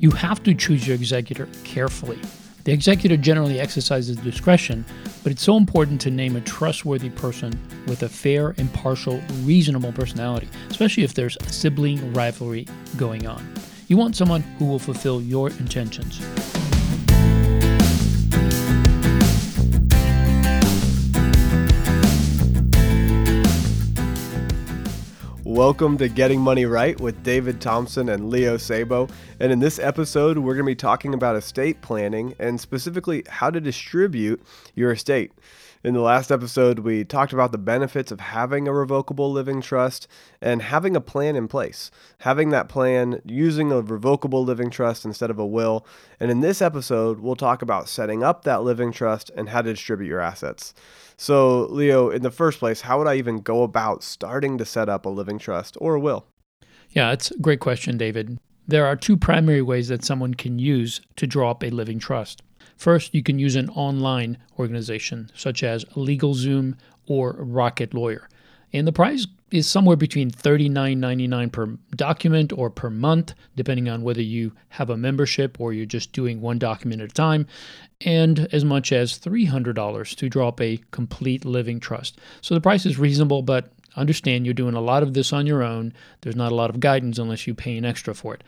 You have to choose your executor carefully. The executor generally exercises discretion, but it's so important to name a trustworthy person with a fair, impartial, reasonable personality, especially if there's sibling rivalry going on. You want someone who will fulfill your intentions. Welcome to Getting Money Right with David Thompson and Leo Sabo. And in this episode, we're going to be talking about estate planning and specifically how to distribute your estate. In the last episode, we talked about the benefits of having a revocable living trust and having a plan in place. Having that plan using a revocable living trust instead of a will. And in this episode, we'll talk about setting up that living trust and how to distribute your assets. So, Leo, in the first place, how would I even go about starting to set up a living trust or a will? Yeah, it's a great question, David. There are two primary ways that someone can use to draw up a living trust. First, you can use an online organization such as LegalZoom or Rocket Lawyer. And the price is somewhere between $39.99 per document or per month, depending on whether you have a membership or you're just doing one document at a time, and as much as $300 to draw up a complete living trust. So the price is reasonable, but understand you're doing a lot of this on your own. There's not a lot of guidance unless you pay an extra for it.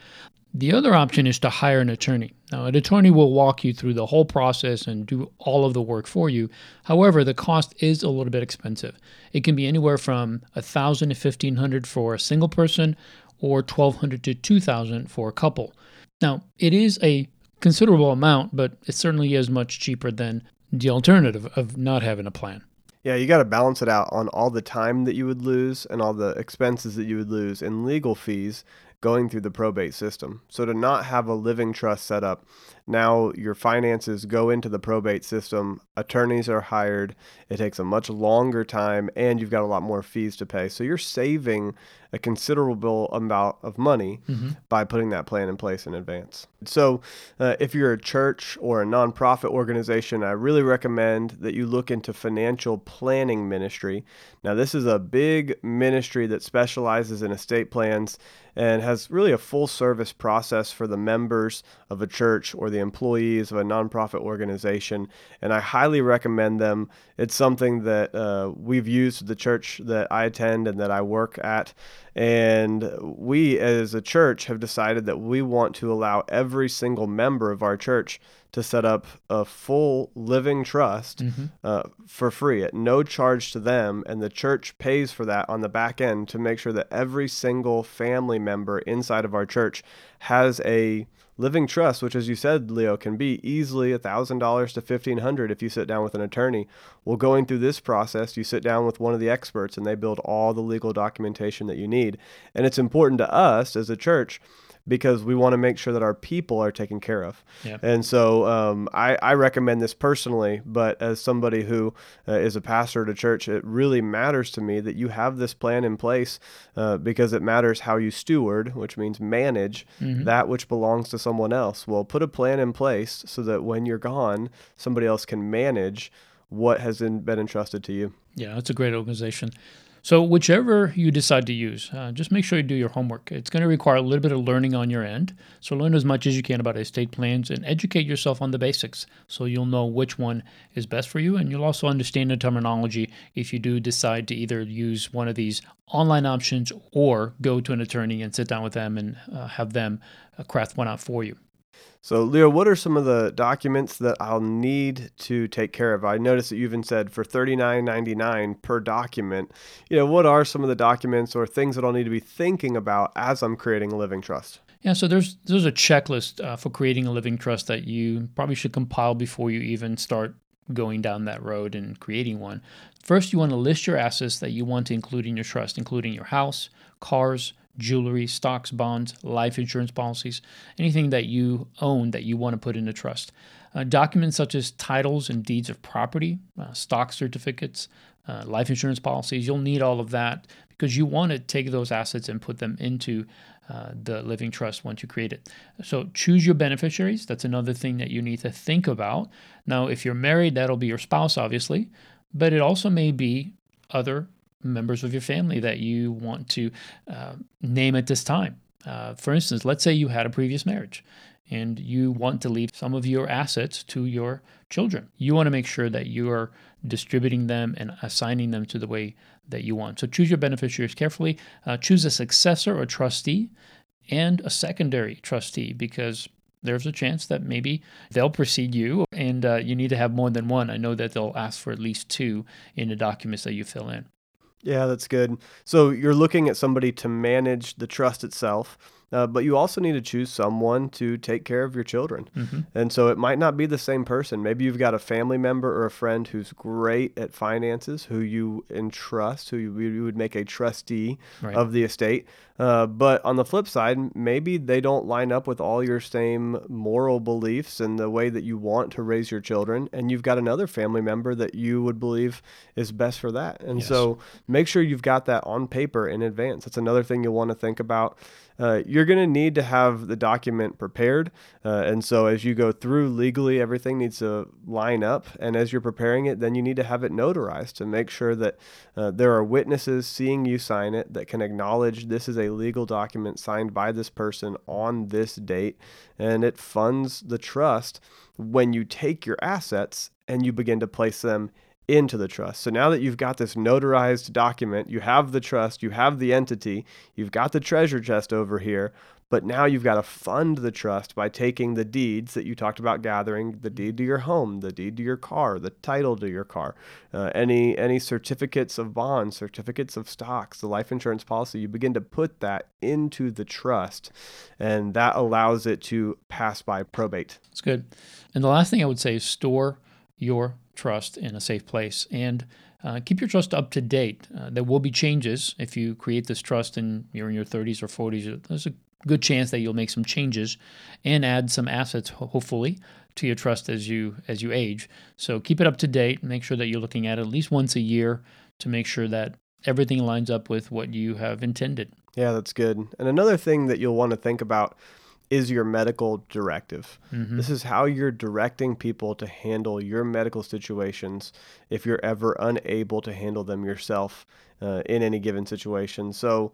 The other option is to hire an attorney. Now, an attorney will walk you through the whole process and do all of the work for you. However, the cost is a little bit expensive. It can be anywhere from 1,000 to 1,500 for a single person or 1,200 to 2,000 for a couple. Now, it is a considerable amount, but it certainly is much cheaper than the alternative of not having a plan. Yeah, you got to balance it out on all the time that you would lose and all the expenses that you would lose in legal fees going through the probate system. So to not have a living trust set up, now your finances go into the probate system, attorneys are hired, it takes a much longer time and you've got a lot more fees to pay. So you're saving a considerable amount of money mm-hmm. by putting that plan in place in advance. So, uh, if you're a church or a nonprofit organization, I really recommend that you look into financial planning ministry. Now, this is a big ministry that specializes in estate plans and has really a full service process for the members of a church or the employees of a nonprofit organization. And I highly recommend them. It's something that uh, we've used the church that I attend and that I work at. And we, as a church, have decided that we want to allow every single member of our church to set up a full living trust mm-hmm. uh, for free at no charge to them. And the church pays for that on the back end to make sure that every single family member inside of our church has a living trust, which, as you said, Leo, can be easily $1,000 to 1500 if you sit down with an attorney. Well, going through this process, you sit down with one of the experts and they build all the legal documentation that you need. And it's important to us as a church because we want to make sure that our people are taken care of. Yeah. And so um, I, I, recommend this personally, but as somebody who uh, is a pastor at a church, it really matters to me that you have this plan in place uh, because it matters how you steward, which means manage mm-hmm. that which belongs to someone else. Well, put a plan in place so that when you're gone, somebody else can manage what has been entrusted to you. Yeah, that's a great organization. So, whichever you decide to use, uh, just make sure you do your homework. It's going to require a little bit of learning on your end. So, learn as much as you can about estate plans and educate yourself on the basics so you'll know which one is best for you. And you'll also understand the terminology if you do decide to either use one of these online options or go to an attorney and sit down with them and uh, have them uh, craft one out for you. So, Leo, what are some of the documents that I'll need to take care of? I noticed that you even said for $39.99 per document. You know, what are some of the documents or things that I'll need to be thinking about as I'm creating a living trust? Yeah, so there's there's a checklist uh, for creating a living trust that you probably should compile before you even start going down that road and creating one. First, you want to list your assets that you want to include in your trust, including your house, cars, jewelry, stocks, bonds, life insurance policies, anything that you own that you want to put into trust. Uh, documents such as titles and deeds of property, uh, stock certificates, uh, life insurance policies, you'll need all of that because you want to take those assets and put them into uh, the living trust once you create it. So choose your beneficiaries. That's another thing that you need to think about. Now, if you're married, that'll be your spouse, obviously, but it also may be other members of your family that you want to uh, name at this time. Uh, for instance, let's say you had a previous marriage and you want to leave some of your assets to your children. You want to make sure that you are distributing them and assigning them to the way that you want. So choose your beneficiaries carefully. Uh, choose a successor or trustee and a secondary trustee because there's a chance that maybe they'll precede you and uh, you need to have more than one. I know that they'll ask for at least two in the documents that you fill in. Yeah, that's good. So you're looking at somebody to manage the trust itself. Uh, but you also need to choose someone to take care of your children. Mm-hmm. And so it might not be the same person. Maybe you've got a family member or a friend who's great at finances, who you entrust, who you, you would make a trustee right. of the estate. Uh, but on the flip side, maybe they don't line up with all your same moral beliefs and the way that you want to raise your children. And you've got another family member that you would believe is best for that. And yes. so make sure you've got that on paper in advance. That's another thing you'll want to think about uh, you're going to need to have the document prepared. Uh, and so as you go through legally, everything needs to line up. And as you're preparing it, then you need to have it notarized to make sure that uh, there are witnesses seeing you sign it that can acknowledge this is a legal document signed by this person on this date. And it funds the trust when you take your assets and you begin to place them into the trust. So now that you've got this notarized document, you have the trust, you have the entity, you've got the treasure chest over here, but now you've got to fund the trust by taking the deeds that you talked about gathering, the deed to your home, the deed to your car, the title to your car, uh, any any certificates of bonds, certificates of stocks, the life insurance policy. You begin to put that into the trust, and that allows it to pass by probate. That's good. And the last thing I would say is store your trust in a safe place and uh, keep your trust up to date. Uh, there will be changes if you create this trust and you're in your 30s or 40s. There's a good chance that you'll make some changes and add some assets, hopefully, to your trust as you as you age. So keep it up to date. Make sure that you're looking at it at least once a year to make sure that everything lines up with what you have intended. Yeah, that's good. And another thing that you'll want to think about is your medical directive. Mm-hmm. This is how you're directing people to handle your medical situations if you're ever unable to handle them yourself uh, in any given situation. So,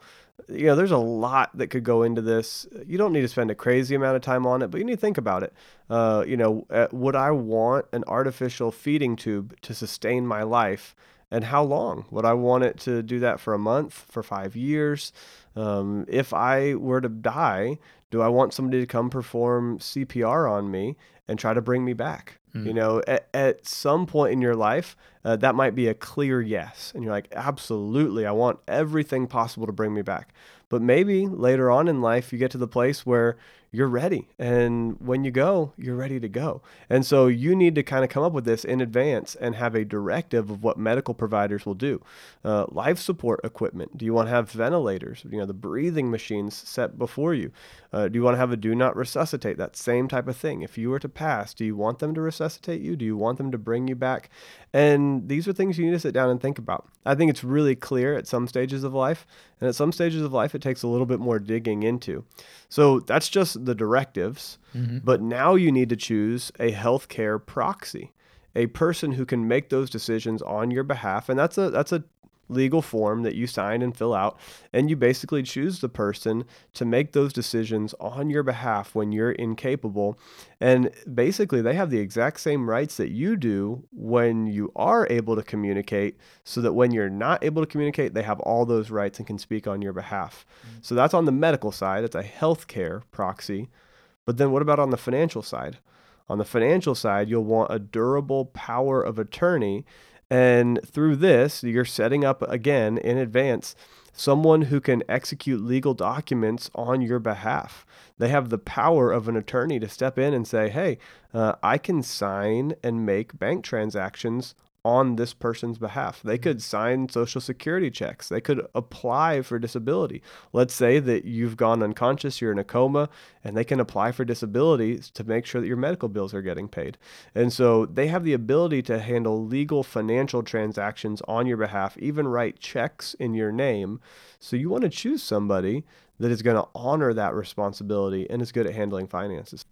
you know, there's a lot that could go into this. You don't need to spend a crazy amount of time on it, but you need to think about it. Uh, you know, uh, would I want an artificial feeding tube to sustain my life? And how long? Would I want it to do that for a month, for five years? Um, if I were to die, do I want somebody to come perform CPR on me and try to bring me back? Mm. You know, at, at, some point in your life, uh, that might be a clear yes. And you're like, absolutely, I want everything possible to bring me back. But maybe later on in life, you get to the place where you're ready. And when you go, you're ready to go. And so you need to kind of come up with this in advance and have a directive of what medical providers will do. Uh, life support equipment. Do you want to have ventilators? You know, the breathing machines set before you. Uh, do you want to have a do not resuscitate? That same type of thing. If you were to pass, do you want them to resuscitate you? Do you want them to bring you back? And these are things you need to sit down and think about. I think it's really clear at some stages of life. And at some stages of life, it takes a little bit more digging into. So that's just the directives. Mm-hmm. But now you need to choose a healthcare proxy, a person who can make those decisions on your behalf. And that's a that's a legal form that you sign and fill out. And you basically choose the person to make those decisions on your behalf when you're incapable. And basically, they have the exact same rights that you do when you are able to communicate, so that when you're not able to communicate, they have all those rights and can speak on your behalf. Mm-hmm. So that's on the medical side, it's a healthcare proxy. But then what about on the financial side? On the financial side, you'll want a durable power of attorney and through this, you're setting up again in advance someone who can execute legal documents on your behalf. They have the power of an attorney to step in and say, hey, uh, I can sign and make bank transactions on this person's behalf. They mm-hmm. could sign social security checks. They could apply for disability. Let's say that you've gone unconscious, you're in a coma, and they can apply for disability to make sure that your medical bills are getting paid. And so they have the ability to handle legal financial transactions on your behalf, even write checks in your name. So you want to choose somebody that is going to honor that responsibility and is good at handling finances.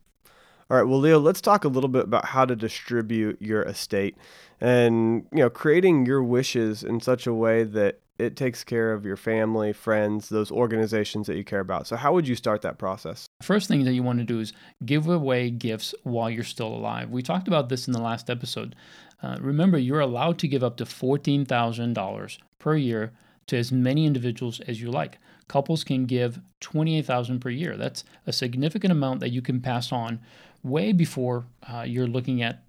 All right, well, Leo, let's talk a little bit about how to distribute your estate and, you know, creating your wishes in such a way that it takes care of your family, friends, those organizations that you care about. So, how would you start that process? First thing that you want to do is give away gifts while you're still alive. We talked about this in the last episode. Uh, remember, you're allowed to give up to $14,000 per year to as many individuals as you like. Couples can give 28,000 per year. That's a significant amount that you can pass on way before uh, you're looking at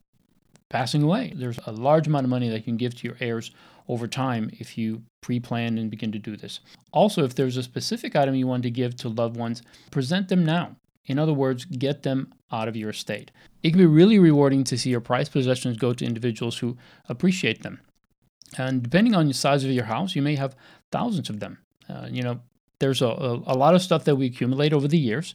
passing away. There's a large amount of money that you can give to your heirs over time if you pre plan and begin to do this. Also, if there's a specific item you want to give to loved ones, present them now. In other words, get them out of your estate. It can be really rewarding to see your prized possessions go to individuals who appreciate them. And depending on the size of your house, you may have thousands of them. Uh, you know, there's a, a, a lot of stuff that we accumulate over the years,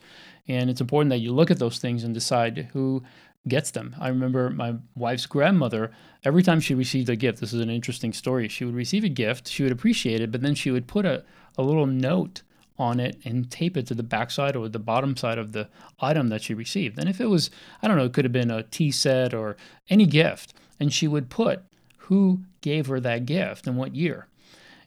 and it's important that you look at those things and decide who gets them. I remember my wife's grandmother, every time she received a gift, this is an interesting story. She would receive a gift, she would appreciate it, but then she would put a, a little note on it and tape it to the backside or the bottom side of the item that she received. And if it was, I don't know, it could have been a tea set or any gift, and she would put who gave her that gift and what year.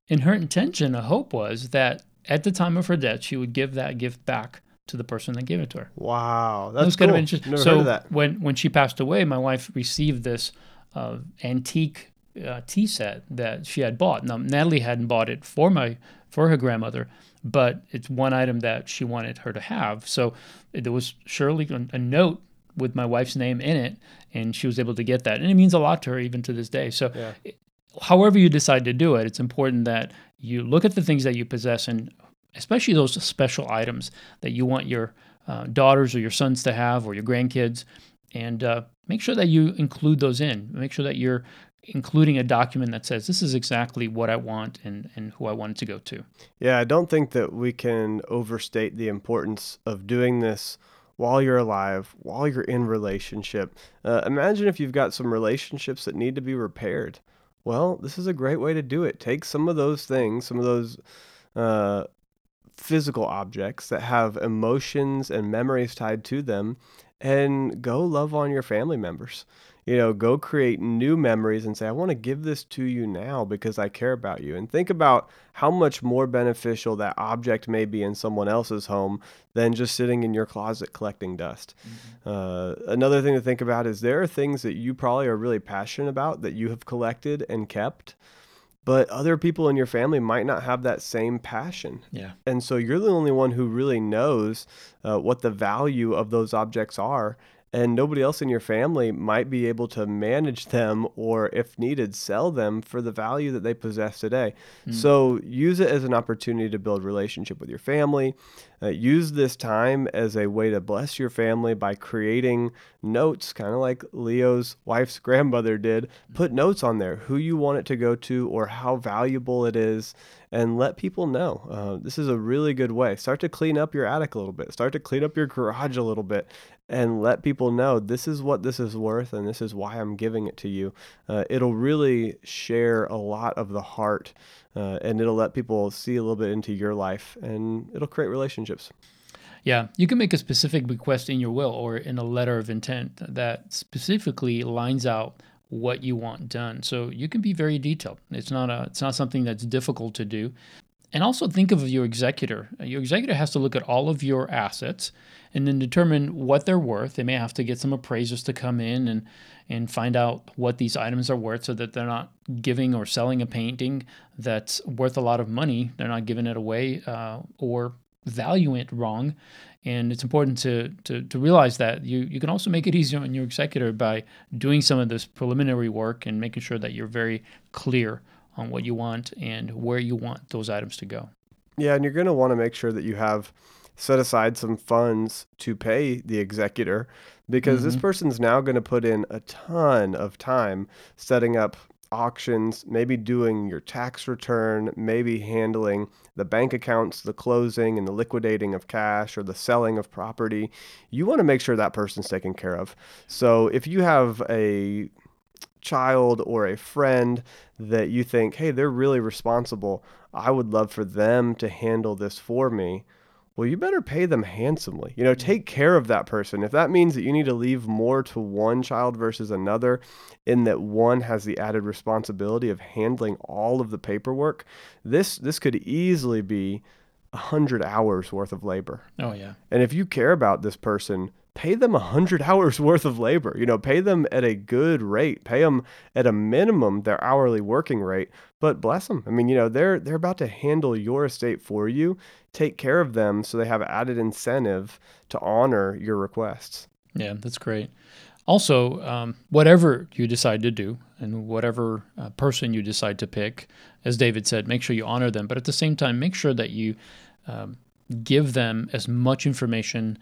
And her intention, a hope was that at the time of her death, she would give that gift back to the person that gave it to her. Wow, that's that cool. kind of interesting. Never so heard of that. when when she passed away, my wife received this uh, antique uh, tea set that she had bought. Now Natalie hadn't bought it for my for her grandmother, but it's one item that she wanted her to have. So there was surely a, a note with my wife's name in it, and she was able to get that, and it means a lot to her even to this day. So. Yeah. However, you decide to do it, it's important that you look at the things that you possess and especially those special items that you want your uh, daughters or your sons to have or your grandkids, and uh, make sure that you include those in. Make sure that you're including a document that says this is exactly what I want and, and who I want it to go to. Yeah, I don't think that we can overstate the importance of doing this while you're alive, while you're in relationship. Uh, imagine if you've got some relationships that need to be repaired. Well, this is a great way to do it. Take some of those things, some of those uh, physical objects that have emotions and memories tied to them, and go love on your family members. You know, go create new memories and say, I want to give this to you now because I care about you. And think about how much more beneficial that object may be in someone else's home than just sitting in your closet collecting dust. Mm-hmm. Uh, another thing to think about is there are things that you probably are really passionate about that you have collected and kept but other people in your family might not have that same passion. Yeah. And so you're the only one who really knows uh, what the value of those objects are and nobody else in your family might be able to manage them or if needed sell them for the value that they possess today mm. so use it as an opportunity to build relationship with your family uh, use this time as a way to bless your family by creating notes kind of like leo's wife's grandmother did put notes on there who you want it to go to or how valuable it is and let people know. Uh, this is a really good way. Start to clean up your attic a little bit. Start to clean up your garage a little bit and let people know this is what this is worth and this is why I'm giving it to you. Uh, it'll really share a lot of the heart uh, and it'll let people see a little bit into your life and it'll create relationships. Yeah, you can make a specific request in your will or in a letter of intent that specifically lines out what you want done. So you can be very detailed. It's not a it's not something that's difficult to do. And also think of your executor. Your executor has to look at all of your assets and then determine what they're worth. They may have to get some appraisers to come in and and find out what these items are worth so that they're not giving or selling a painting that's worth a lot of money. They're not giving it away uh, or valuing it wrong. And it's important to, to, to realize that you, you can also make it easier on your executor by doing some of this preliminary work and making sure that you're very clear on what you want and where you want those items to go. Yeah, and you're going to want to make sure that you have set aside some funds to pay the executor because mm-hmm. this person's now going to put in a ton of time setting up auctions, maybe doing your tax return, maybe handling the bank accounts, the closing and the liquidating of cash or the selling of property. You want to make sure that person's taken care of. So if you have a child or a friend that you think, hey, they're really responsible, I would love for them to handle this for me. Well, you better pay them handsomely. You know, mm. take care of that person. If that means that you need to leave more to one child versus another, in that one has the added responsibility of handling all of the paperwork, this this could easily be a hundred hours worth of labor. Oh yeah. And if you care about this person, pay them a hundred hours worth of labor. You know, pay them at a good rate. Pay them at a minimum their hourly working rate. But bless them. I mean, you know, they're they're about to handle your estate for you. Take care of them so they have added incentive to honor your requests. Yeah, that's great. Also, um, whatever you decide to do and whatever uh, person you decide to pick, as David said, make sure you honor them. But at the same time, make sure that you um, give them as much information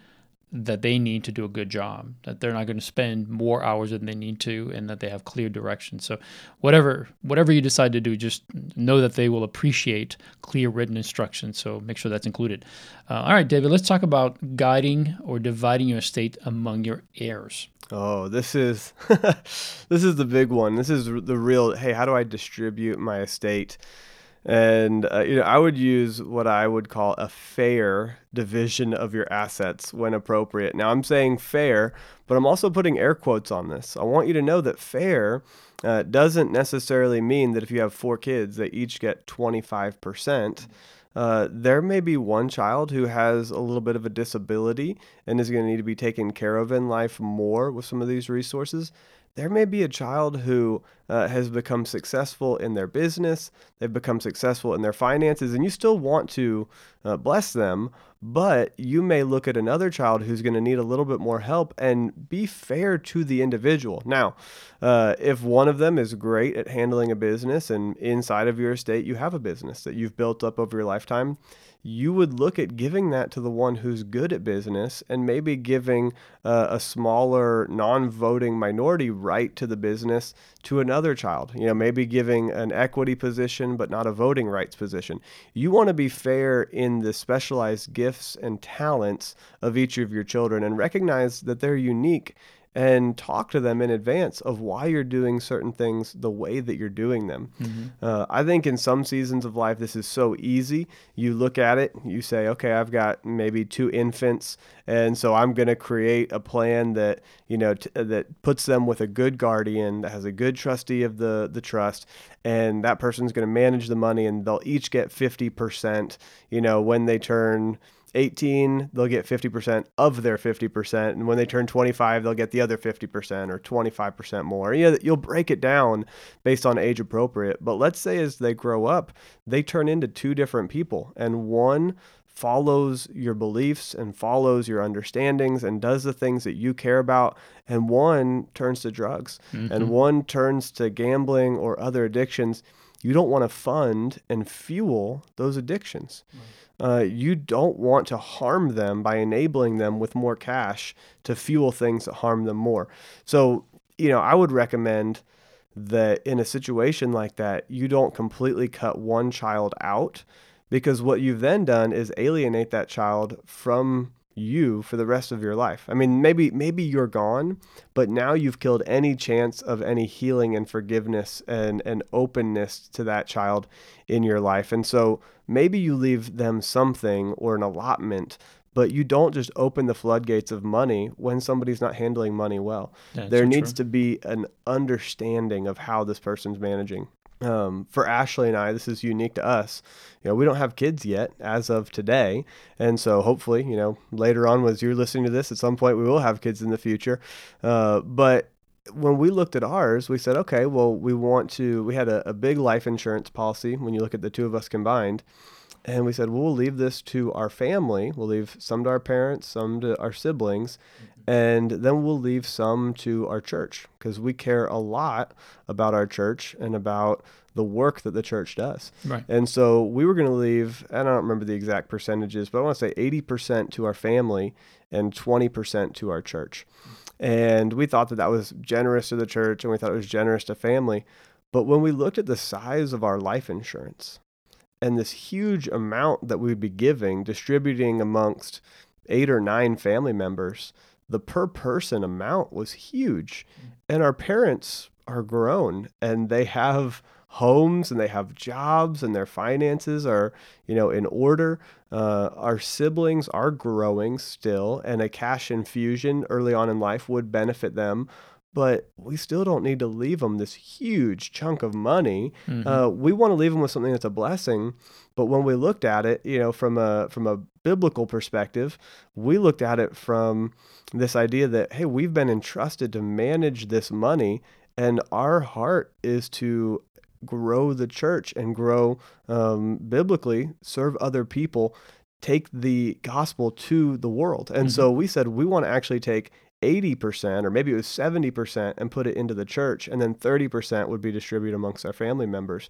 that they need to do a good job, that they're not going to spend more hours than they need to, and that they have clear direction. So, whatever whatever you decide to do, just know that they will appreciate clear written instructions. So make sure that's included. Uh, all right, David, let's talk about guiding or dividing your estate among your heirs. Oh, this is this is the big one. This is the real. Hey, how do I distribute my estate? And uh, you know, I would use what I would call a fair division of your assets when appropriate. Now, I'm saying fair, but I'm also putting air quotes on this. I want you to know that fair uh, doesn't necessarily mean that if you have four kids, they each get 25%. Uh, there may be one child who has a little bit of a disability and is going to need to be taken care of in life more with some of these resources there may be a child who uh, has become successful in their business, they've become successful in their finances, and you still want to uh, bless them, but you may look at another child who's going to need a little bit more help and be fair to the individual. Now, uh, if one of them is great at handling a business and inside of your estate you have a business that you've built up over your lifetime, you would look at giving that to the one who's good at business and maybe giving uh, a smaller non-voting minority right to the business to another child. You know maybe giving an equity position but not a voting rights position. You want to be fair in the specialized gifts and talents of each of your children and recognize that they're unique and talk to them in advance of why you're doing certain things the way that you're doing them. Mm-hmm. Uh, I think in some seasons of life, this is so easy. You look at it, you say, okay, I've got maybe two infants, and so I'm going to create a plan that you know t- that puts them with a good guardian that has a good trustee of the the trust, and that person's going to manage the money, and they'll each get 50%. You know, when they turn 18, they'll get 50% of their 50%. And when they turn 25, they'll get the other 50% or 25% more. Yeah, you'll break it down based on age appropriate. But let's say as they grow up, they turn into two different people. And one follows your beliefs and follows your understandings and does the things that you care about and one turns to drugs mm-hmm. and one turns to gambling or other addictions you don't want to fund and fuel those addictions right uh, you don't want to harm them by enabling them with more cash to fuel things that harm them more. So, you know, I would recommend that in a situation like that, you don't completely cut one child out because what you've then done is alienate that child from you for the rest of your life. I mean, maybe maybe you're gone, but now you've killed any chance of any healing and forgiveness and and openness to that child in your life. And so maybe you leave them something or an allotment, but you don't just open the floodgates of money when somebody's not handling money well. Yeah, there needs true. to be an understanding of how this person's managing um, for Ashley and I, this is unique to us. You know, we don't have kids yet as of today, and so hopefully, you know, later on, as you're listening to this, at some point we will have kids in the future. Uh, but when we looked at ours, we said, okay, well, we want to. We had a, a big life insurance policy when you look at the two of us combined, and we said, well, we'll leave this to our family. We'll leave some to our parents, some to our siblings, mm-hmm. and then we'll leave some to our church because we care a lot about our church and about the work that the church does. Right. And so we were going to leave, and I don't remember the exact percentages, but I want to say 80% to our family and 20% to our church. And we thought that that was generous to the church and we thought it was generous to family. But when we looked at the size of our life insurance, and this huge amount that we'd be giving, distributing amongst eight or nine family members, the per person amount was huge. And our parents are grown and they have homes and they have jobs and their finances are, you know, in order. Uh, our siblings are growing still, and a cash infusion early on in life would benefit them but we still don't need to leave them this huge chunk of money. Mm-hmm. Uh, we want to leave them with something that's a blessing. But when we looked at it, you know, from a from a biblical perspective, we looked at it from this idea that hey, we've been entrusted to manage this money, and our heart is to grow the church and grow um, biblically, serve other people, take the gospel to the world. And mm-hmm. so we said we want to actually take 80% or maybe it was 70% and put it into the church and then 30% would be distributed amongst our family members.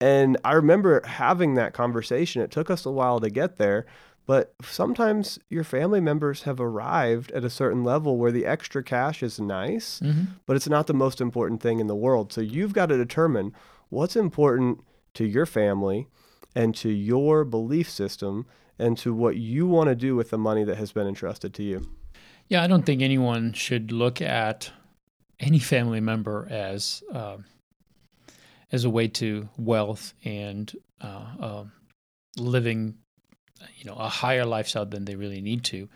And i remember having that conversation. It took us a while to get there but sometimes your family members have arrived at a certain level where the extra cash is nice mm-hmm. but it's not the most important thing in the world. So you've got to determine what's important to your family and to your belief system and to what you want to do with the money that has been entrusted to you yeah, I don't think anyone should look at any family member as uh, as a way to wealth and uh, uh, living, you know, a higher lifestyle than they really need to.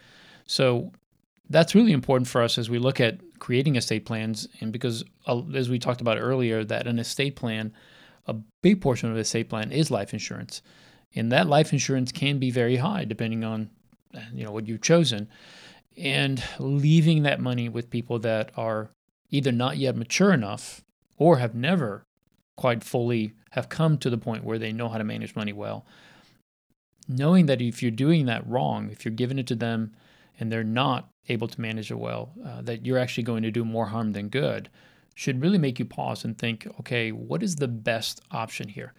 So that's really important for us as we look at creating estate plans, and because uh, as we talked about earlier, that an estate plan, a big portion of an estate plan is life insurance, and that life insurance can be very high depending on, you know, what you've chosen and leaving that money with people that are either not yet mature enough or have never quite fully have come to the point where they know how to manage money well. Knowing that if you're doing that wrong if you're giving it to them and they're not able to manage it well uh, that you're actually going to do more harm than good should really make you pause and think okay what is the best option here?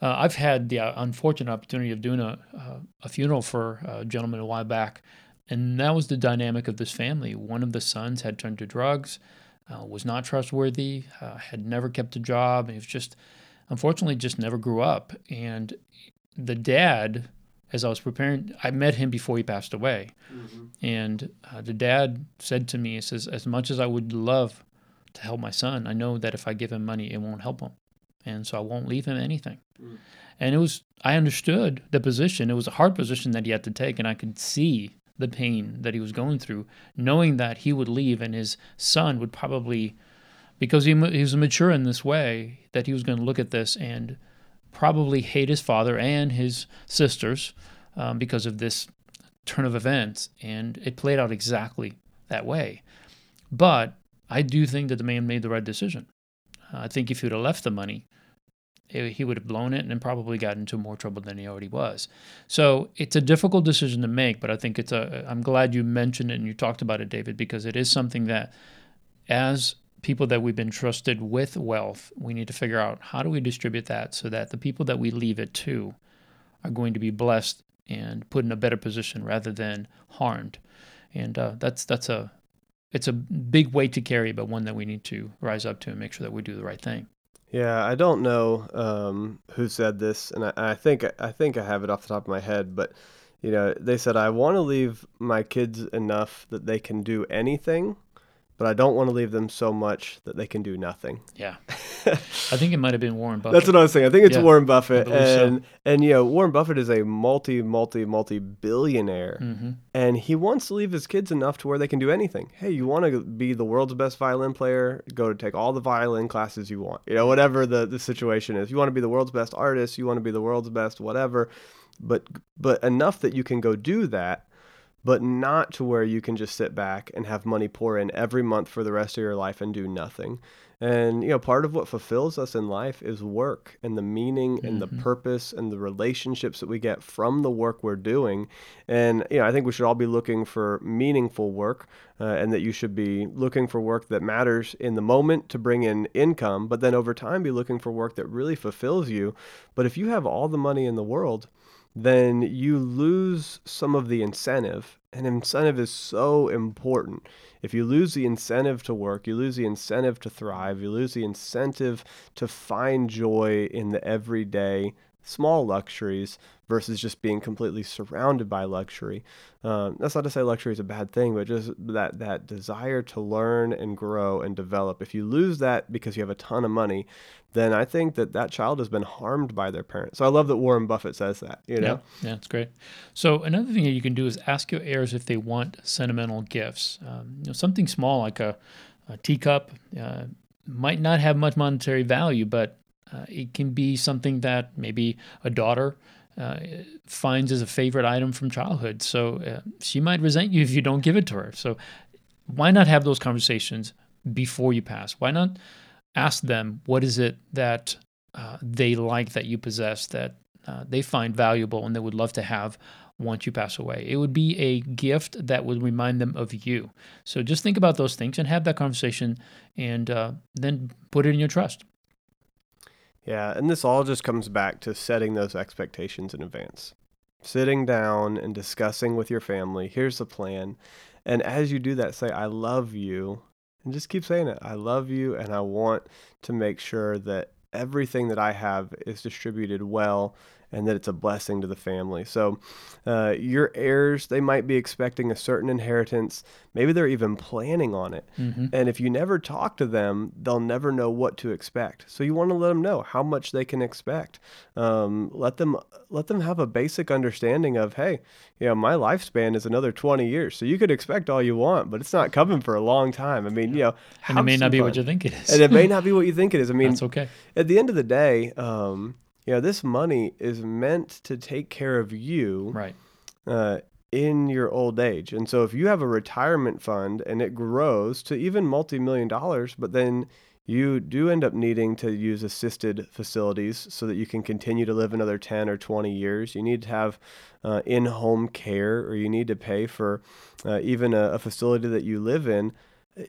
Uh, I've had the uh, unfortunate opportunity of doing a, uh, a funeral for a gentleman a while back and that was the dynamic of this family. One of the sons had turned to drugs, uh, was not trustworthy, uh, had never kept a job. He was just, unfortunately, just never grew up. And the dad, as I was preparing, I met him before he passed away. Mm-hmm. And uh, the dad said to me, he says, as much as I would love to help my son, I know that if I give him money, it won't help him. And so I won't leave him anything. Mm. And it was, I understood the position. It was a hard position that he had to take. And I could see the pain that he was going through, knowing that he would leave and his son would probably, because he, he was mature in this way, that he was going to look at this and probably hate his father and his sisters um, because of this turn of events. And it played out exactly that way. But I do think that the man made the right decision. Uh, I think if he would have left the money, he would have blown it and probably got into more trouble than he already was. So it's a difficult decision to make, but I think it's a. I'm glad you mentioned it and you talked about it, David, because it is something that, as people that we've been trusted with wealth, we need to figure out how do we distribute that so that the people that we leave it to are going to be blessed and put in a better position rather than harmed. And uh, that's that's a it's a big weight to carry, but one that we need to rise up to and make sure that we do the right thing. Yeah, I don't know um, who said this, and I, I think I think I have it off the top of my head, but you know, they said I want to leave my kids enough that they can do anything, but I don't want to leave them so much that they can do nothing. Yeah. I think it might have been Warren Buffett. That's what I was saying. I think it's yeah, Warren Buffett. And so. and you know, Warren Buffett is a multi multi multi billionaire mm-hmm. and he wants to leave his kids enough to where they can do anything. Hey, you want to be the world's best violin player? Go to take all the violin classes you want. You know, whatever the the situation is. You want to be the world's best artist, you want to be the world's best whatever. But but enough that you can go do that but not to where you can just sit back and have money pour in every month for the rest of your life and do nothing. And you know, part of what fulfills us in life is work and the meaning and mm-hmm. the purpose and the relationships that we get from the work we're doing. And you know, I think we should all be looking for meaningful work, uh, and that you should be looking for work that matters in the moment to bring in income, but then over time be looking for work that really fulfills you. But if you have all the money in the world, then you lose some of the incentive. And incentive is so important. If you lose the incentive to work, you lose the incentive to thrive, you lose the incentive to find joy in the everyday, small luxuries versus just being completely surrounded by luxury. Um, that's not to say luxury is a bad thing, but just that that desire to learn and grow and develop. If you lose that because you have a ton of money, then I think that that child has been harmed by their parents. So I love that Warren Buffett says that. You know, yeah, yeah, it's great. So another thing that you can do is ask your heirs if they want sentimental gifts. Um, you know, something small like a, a teacup uh, might not have much monetary value, but uh, it can be something that maybe a daughter uh, finds as a favorite item from childhood. So uh, she might resent you if you don't give it to her. So why not have those conversations before you pass? Why not ask them what is it that uh, they like that you possess that uh, they find valuable and they would love to have once you pass away. It would be a gift that would remind them of you. So just think about those things and have that conversation and uh, then put it in your trust. Yeah, and this all just comes back to setting those expectations in advance. Sitting down and discussing with your family, here's the plan. And as you do that, say, I love you. And just keep saying it. I love you, and I want to make sure that everything that I have is distributed well and that it's a blessing to the family. So, uh, your heirs, they might be expecting a certain inheritance. Maybe they're even planning on it. Mm-hmm. And if you never talk to them, they'll never know what to expect. So, you want to let them know how much they can expect. Um, let them let them have a basic understanding of, hey, you know, my lifespan is another 20 years. So, you could expect all you want, but it's not coming for a long time. I mean, you know, and it may not be fun. what you think it is. and it may not be what you think it is. I mean, that's okay. At the end of the day, um, know, this money is meant to take care of you. Right. Uh, in your old age. And so if you have a retirement fund and it grows to even multi-million dollars, but then you do end up needing to use assisted facilities so that you can continue to live another 10 or 20 years. You need to have uh, in home care or you need to pay for uh, even a, a facility that you live in.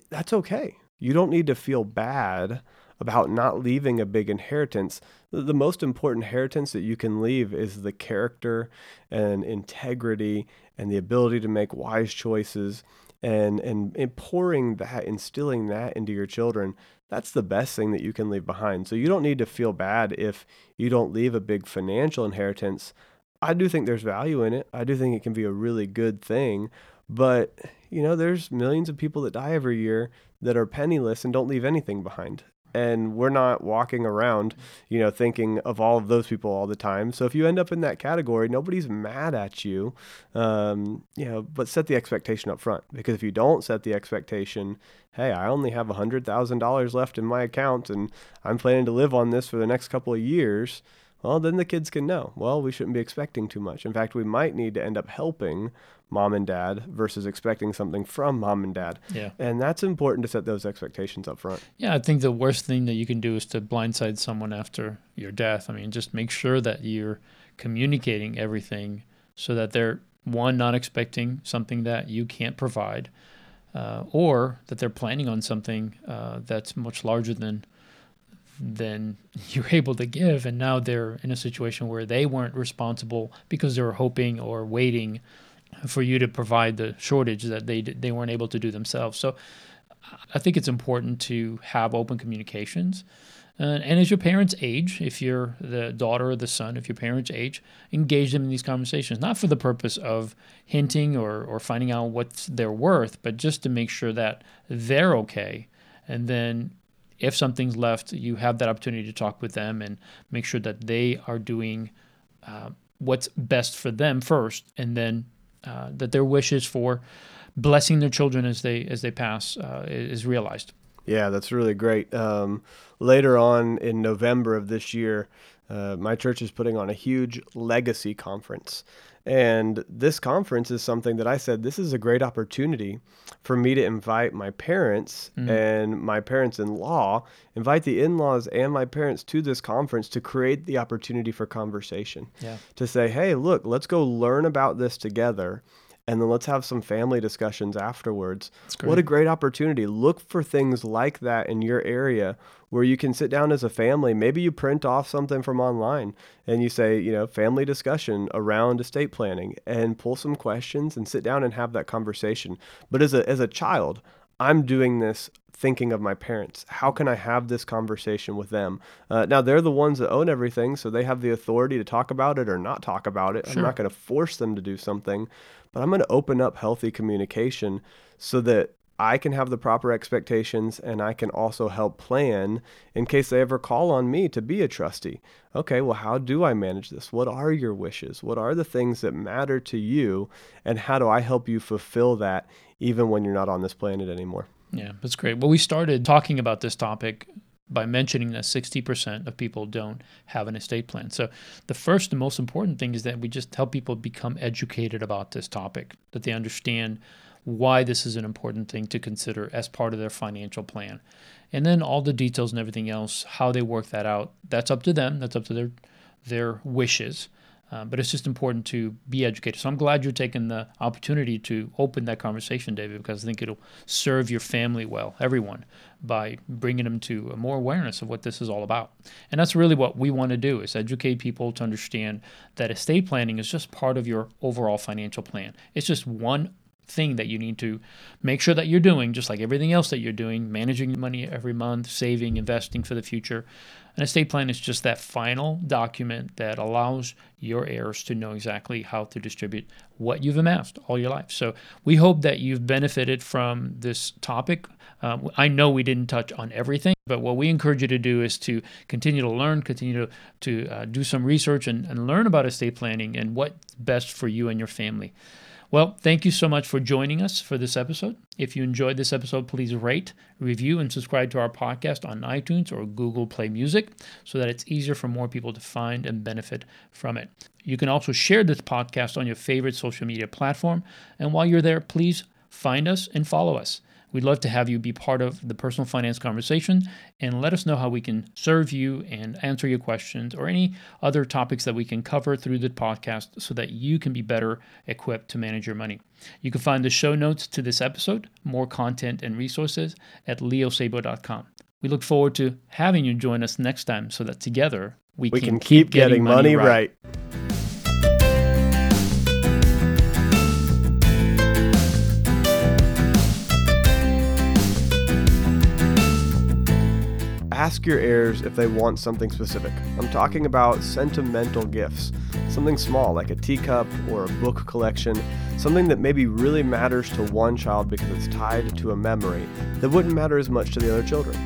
That's okay. You don't need to feel bad about not leaving a big inheritance. The most important inheritance that you can leave is the character and integrity and the ability to make wise choices and, and, and pouring that, instilling that into your children. That's the best thing that you can leave behind. So you don't need to feel bad if you don't leave a big financial inheritance. I do think there's value in it. I do think it can be a really good thing. But, you know, there's millions of people that die every year that are penniless and don't leave anything behind and we're not walking around, you know, thinking of all of those people all the time. So if you end up in that category, nobody's mad at you, um, you know, but set the expectation up front because if you don't set the expectation, hey, I only have a hundred thousand dollars left in my account and I'm planning to live on this for the next couple of years. Well, then the kids can know. Well, we shouldn't be expecting too much. In fact, we might need to end up helping mom and dad versus expecting something from mom and dad. Yeah. And that's important to set those expectations up front. Yeah, I think the worst thing that you can do is to blindside someone after your death. I mean, just make sure that you're communicating everything so that they're one not expecting something that you can't provide uh, or that they're planning on something uh, that's much larger than than you're able to give and now they're in a situation where they weren't responsible because they were hoping or waiting for you to provide the shortage that they they weren't able to do themselves. So I think it's important to have open communications. Uh, and as your parents age, if you're the daughter or the son, if your parents age, engage them in these conversations, not for the purpose of hinting or, or finding out what they're worth, but just to make sure that they're okay. And then if something's left, you have that opportunity to talk with them and make sure that they are doing uh, what's best for them first, and then uh, that their wishes for blessing their children as they as they pass uh, is realized. Yeah, that's really great. Um, later on in November of this year, uh, my church is putting on a huge legacy conference. And this conference is something that I said this is a great opportunity for me to invite my parents mm. and my parents in law, invite the in laws and my parents to this conference to create the opportunity for conversation. Yeah. To say, hey, look, let's go learn about this together and then let's have some family discussions afterwards. What a great opportunity. Look for things like that in your area where you can sit down as a family. Maybe you print off something from online and you say, you know, family discussion around estate planning and pull some questions and sit down and have that conversation. But as a as a child, I'm doing this thinking of my parents. How can I have this conversation with them? Uh, now, they're the ones that own everything, so they have the authority to talk about it or not talk about it. Sure. I'm not going to force them to do something, but I'm going to open up healthy communication so that I can have the proper expectations and I can also help plan in case they ever call on me to be a trustee. Okay, well, how do I manage this? What are your wishes? What are the things that matter to you? And how do I help you fulfill that even when you're not on this planet anymore? Yeah, that's great. Well, we started talking about this topic by mentioning that 60% of people don't have an estate plan. So, the first and most important thing is that we just help people become educated about this topic, that they understand why this is an important thing to consider as part of their financial plan. And then all the details and everything else, how they work that out, that's up to them, that's up to their their wishes. Uh, but it's just important to be educated. So I'm glad you're taking the opportunity to open that conversation, David, because I think it'll serve your family well, everyone, by bringing them to more awareness of what this is all about. And that's really what we want to do is educate people to understand that estate planning is just part of your overall financial plan. It's just one thing that you need to make sure that you're doing, just like everything else that you're doing, managing money every month, saving, investing for the future. An estate plan is just that final document that allows your heirs to know exactly how to distribute what you've amassed all your life. So we hope that you've benefited from this topic. Uh, I know we didn't touch on everything, but what we encourage you to do is to continue to learn, continue to, to uh, do some research and, and learn about estate planning and what's best for you and your family. Well, thank you so much for joining us for this episode. If you enjoyed this episode, please rate, review, and subscribe to our podcast on iTunes or Google Play Music so that it's easier for more people to find and benefit from it. You can also share this podcast on your favorite social media platform. And while you're there, please find us and follow us. We'd love to have you be part of the personal finance conversation and let us know how we can serve you and answer your questions or any other topics that we can cover through the podcast so that you can be better equipped to manage your money. You can find the show notes to this episode, more content and resources at leosabo.com. We look forward to having you join us next time so that together we, we can, can, keep, getting, getting money, money right. right. Ask your heirs if they want something specific. I'm talking about sentimental gifts, something small like a teacup or a book collection, something that maybe really matters to one child because it's tied to a memory that wouldn't matter as much to the other children.